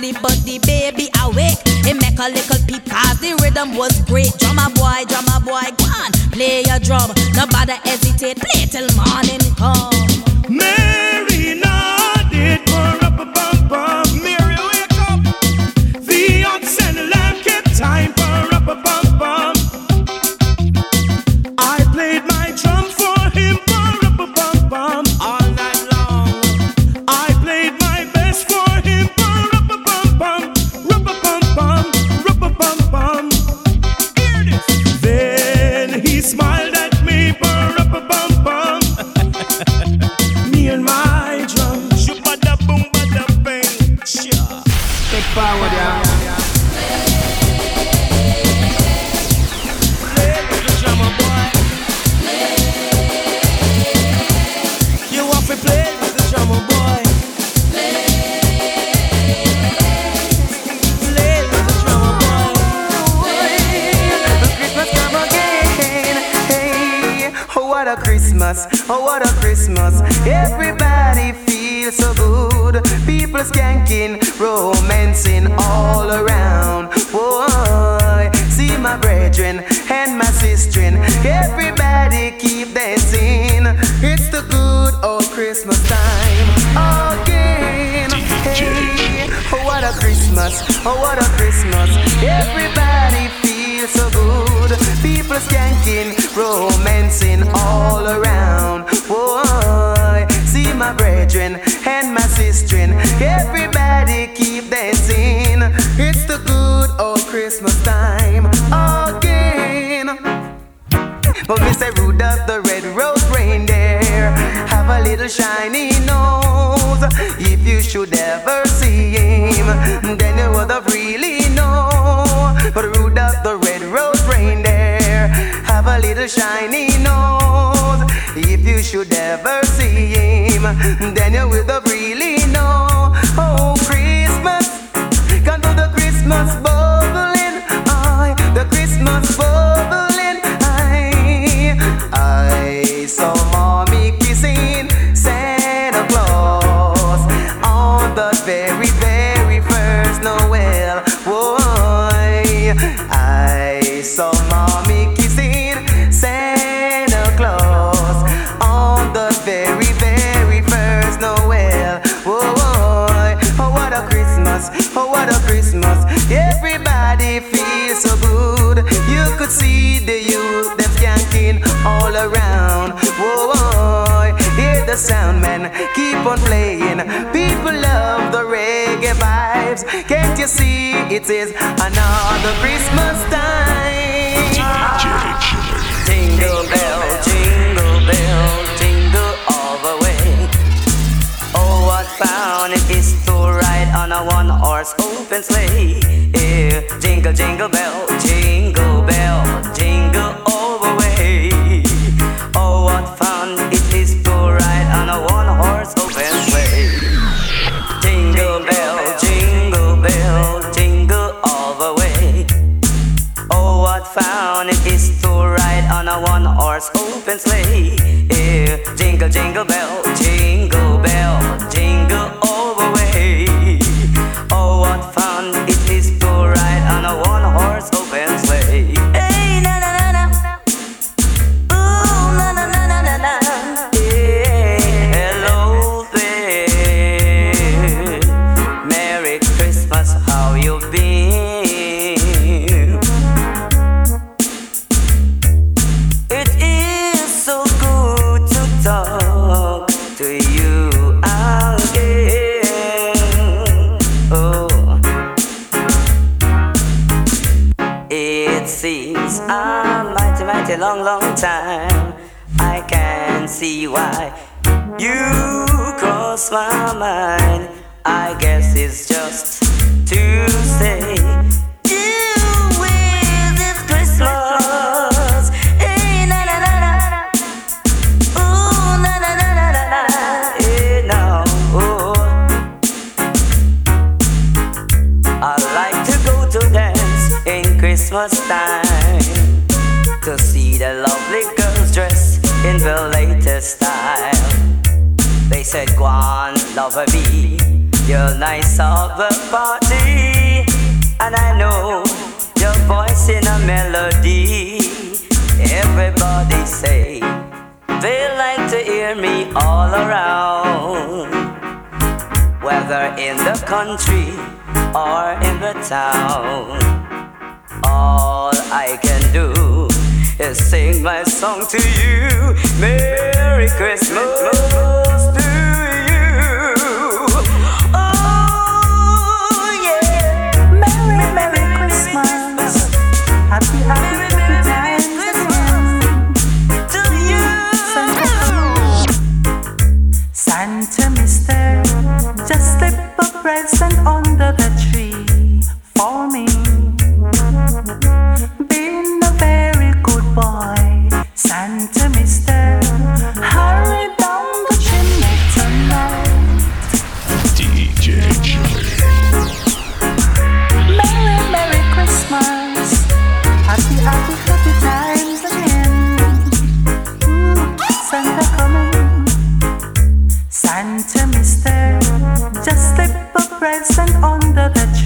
sleep, but the baby awake. He make a little peep cause the rhythm was great. Drummer boy, drummer boy, go on, play your drum. Nobody hesitate, play till morning come. Oh what a Christmas. Everybody feels so good. People skanking, romancing all around. Boy, see my brethren and my sister. Everybody keep dancing. It's the good old Christmas time again. But say Rudolph the red-nosed reindeer have a little shiny nose. If you should ever then you would have really know. But Rudolph the red-nosed reindeer have a little shiny nose. If you should ever see him, then you would have really know. Oh, Christmas, come to the Christmas bubbling, very, first Noel. Oh what a Christmas, oh what a Christmas. Everybody feels so good. You could see the youth them skanking all around. Whoa, hear the sound man keep on playing. People love the reggae vibes. Can't you see it is another Christmas time? Jingle bell, It is to ride on a one horse open sleigh. Yeah, jingle, jingle bell, jingle bell, jingle all the way. Oh, what fun it is to ride on a one horse open sleigh. Jingle bell, jingle bell, jingle all the way. Oh, what fun it is to ride on a one horse open sleigh. Yeah, jingle, jingle bell, jingle bell, all you cross my mind. I guess it's just to say Christmas. Time to see the lovely girls dressed in the. They said, Go on, lover be, you're nice of the party. And I know your voice in a melody. Everybody say, they like to hear me all around. Whether in the country or in the town. All I can do is sing my song to you. Merry Christmas. Present present under the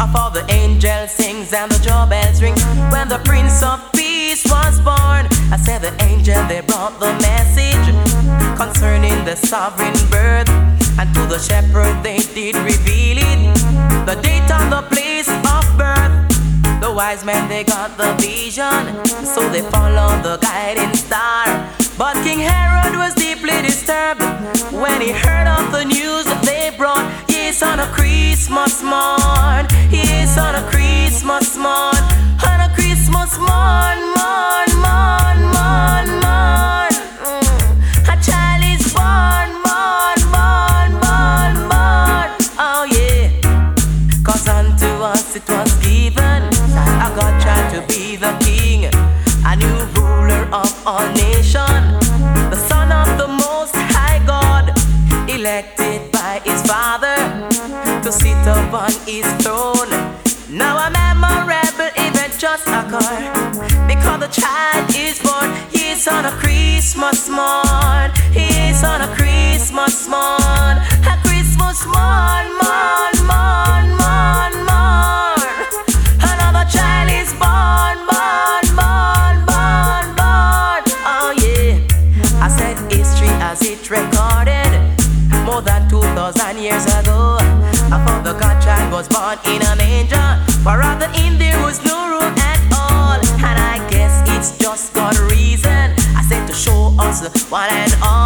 of all the angels sings and the joy bells ring. When the Prince of Peace was born, I said the angel they brought the message concerning the sovereign birth. And to the shepherd they did reveal it. The date and the place of birth. The wise men they got the vision, so they followed the guiding star. But King Herod was deeply disturbed when he heard of the news that they brought. Yes, on a Christmas morn. Yes, on a Christmas morn. On a Christmas morn, morn, morn, on a Christmas morn. Yes, on a Christmas morn. A Christmas morn, morn, morn, morn, morn. Another child is born, born, born, born, born. Oh yeah. I said history as it recorded more than two thousand years ago. A father the was born in a manger, for other. one and all.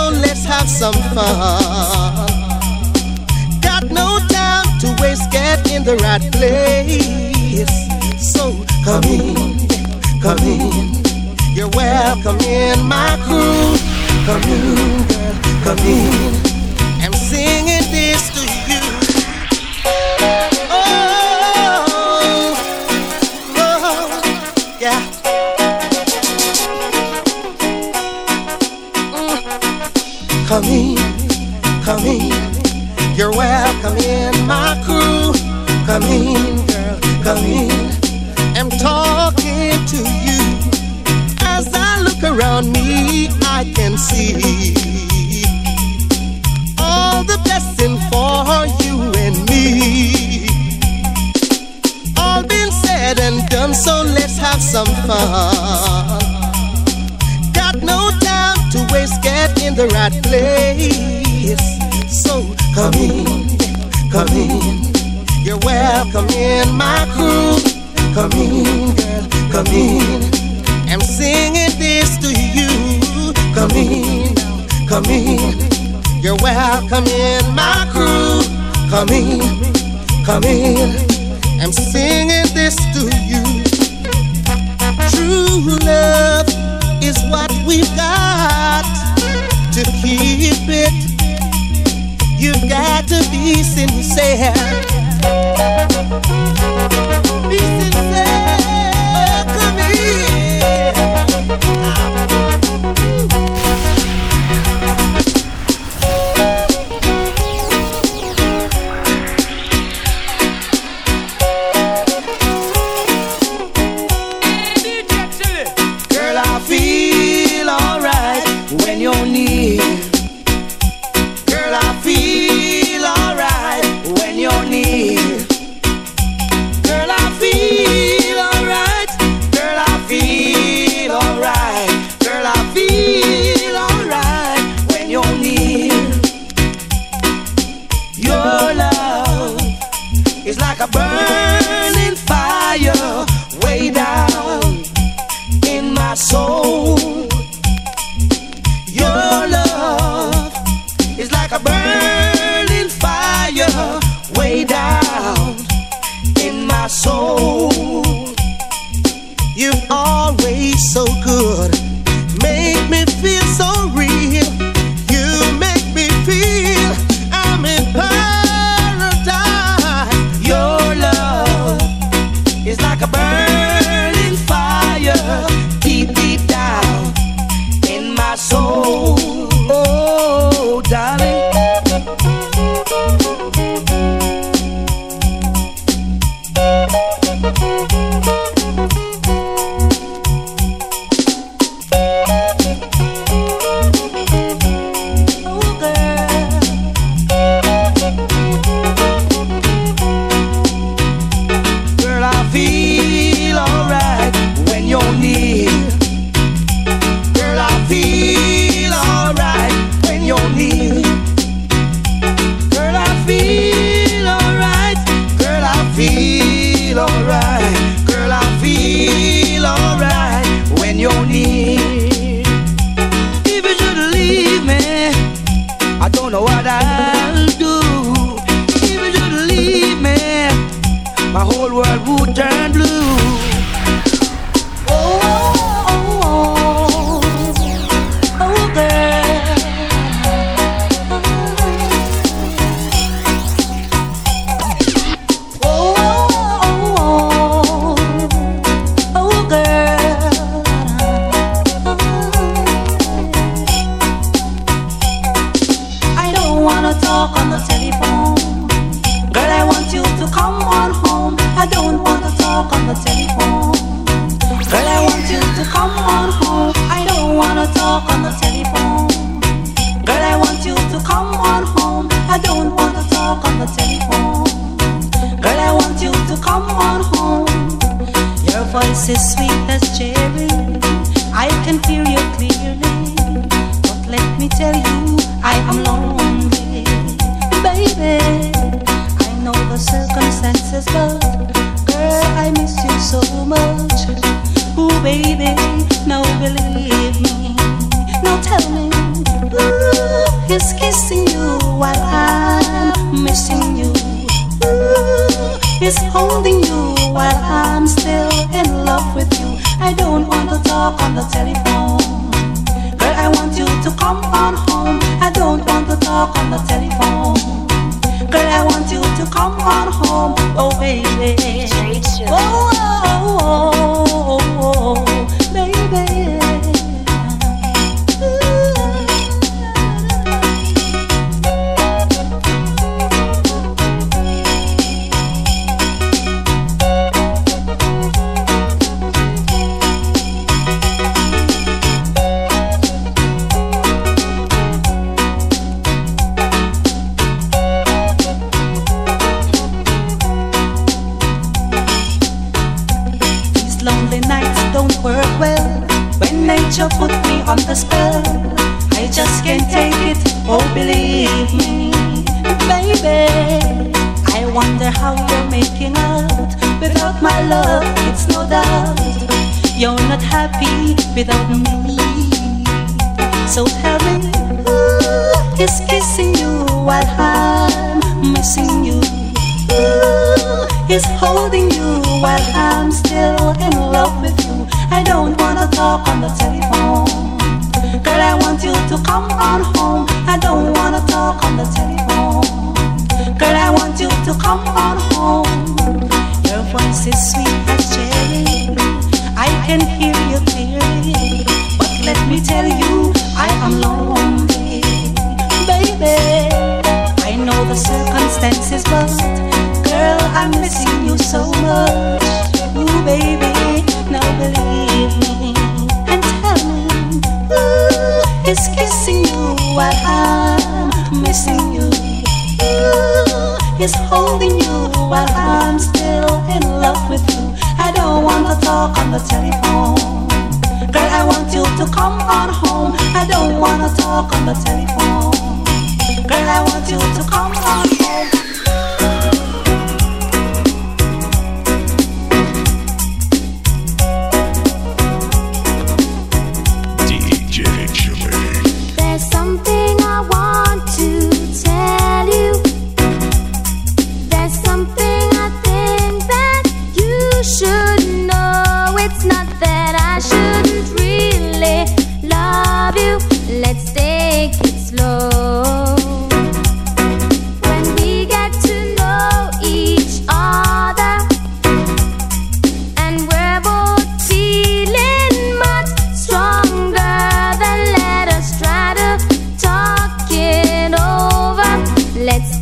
on, let's have some fun. Got no time to waste, get in the right place. So come in, come in. You're welcome in my crew. Come in, girl, come in. I'm singing Come in, my crew. Come in, girl. Come in. I'm talking to you. As I look around me, I can see all the blessing for you and me. All been said and done, so let's have some fun. Got no time to waste, get in the right place. So come in come in. You're welcome in my crew. Come in, girl, come in. I'm singing this to you. Come in, come in. You're welcome in my crew. Come in, come in. I'm singing this to you. True love is what we've got to keep it. You've got to be sincere. So good, talk on the telephone. Girl, I want you to come on home. I don't want to talk on the telephone. Girl, I want you to come on home. Your voice is sweet as cherry. I can hear you clearly. But let me tell you, I am lonely, baby. I know the circumstances, but girl, I miss you so much. Ooh, baby, now believe me. Now tell me, ooh, he's kissing you while I'm missing you. Ooh, he's holding you while I'm still in love with you. I don't want to talk on the telephone. Girl, I want you to come on home. I don't want to talk on the telephone. Girl, I want you to come on home. Oh, baby. Oh, So me, who is kissing you while I'm missing you? Who is holding you while I'm still in love with you? I don't wanna talk on the telephone. Girl, I want you to come on home. I don't wanna talk on the telephone. Girl, I want you to come on home. Your voice is sweet as cherry. I can hear you clearly. But let me tell you, holding you so much, ooh, baby. Now believe me and tell me, ooh, he's kissing you while I'm still in love with you. I don't want to talk on the telephone. Want to talk on the telephone. Let's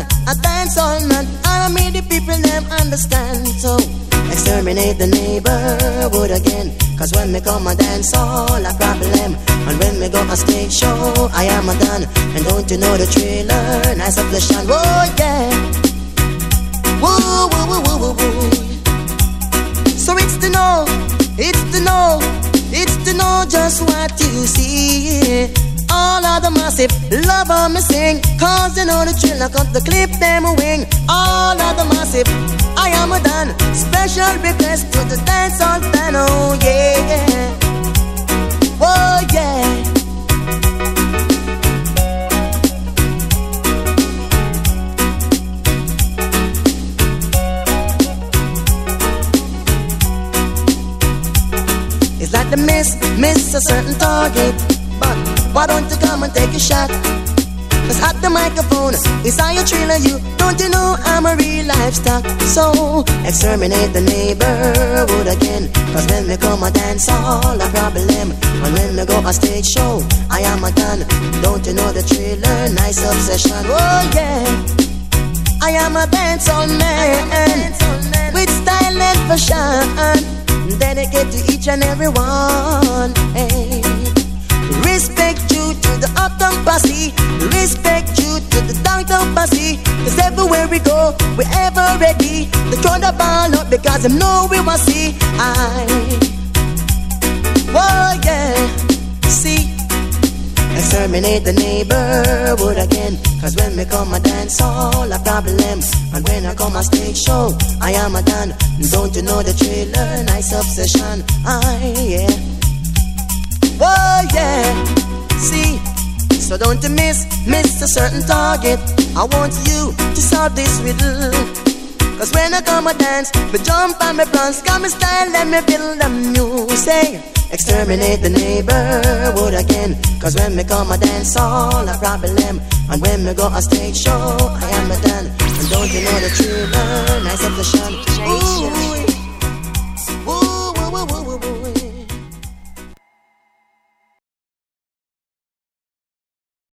I'm? I dance all night. I made the people them understand. So exterminate the neighborhood again. Cause when we come, I dance all a problem. And when we go on stage show, I am a done. And don't you know the trailer? Nice up the shine. Oh yeah. Whoa, whoa, whoa, whoa, whoa, whoa. So it's to know, it's to know, it's to know just what you see. All of the massive love on me sing, cause you know the chill, I cut the clip, them a wing. All of the massive, I am a done. Special request to the dance on fan, oh yeah. Oh yeah. It's like the miss, miss a certain target. Why don't you come and take a shot? Cause at the microphone, it's how you trailer you. Don't you know I'm a real livestock? So exterminate the neighborhood again. Cause when we come a dance, all a problem. And when we go a stage show, I am a done. Don't you know the trailer? Nice obsession. Oh yeah. I am a dancehall man with style and fashion dedicate to each and every one. Hey. Uptown posse, respect you to the downtown posse. Cause everywhere we go, we're ever ready to throw the ball up because I know we will see. I, oh yeah, see. Exterminate the neighborhood again. Cause when we come a dance, all a problem. And when I come a stage show, I am a done. Don't you know the trailer? Nice obsession. I, yeah. Oh, yeah. See. So don't you miss, miss a certain target. I want you to solve this riddle. Cause when I come a dance, me jump and me prance, got me style, let me build a music. Exterminate the neighborhood again. Cause when me come a dance, all a problem. And when me go a stage show, I am a done. And don't you know the true nice of the sun? Ooh,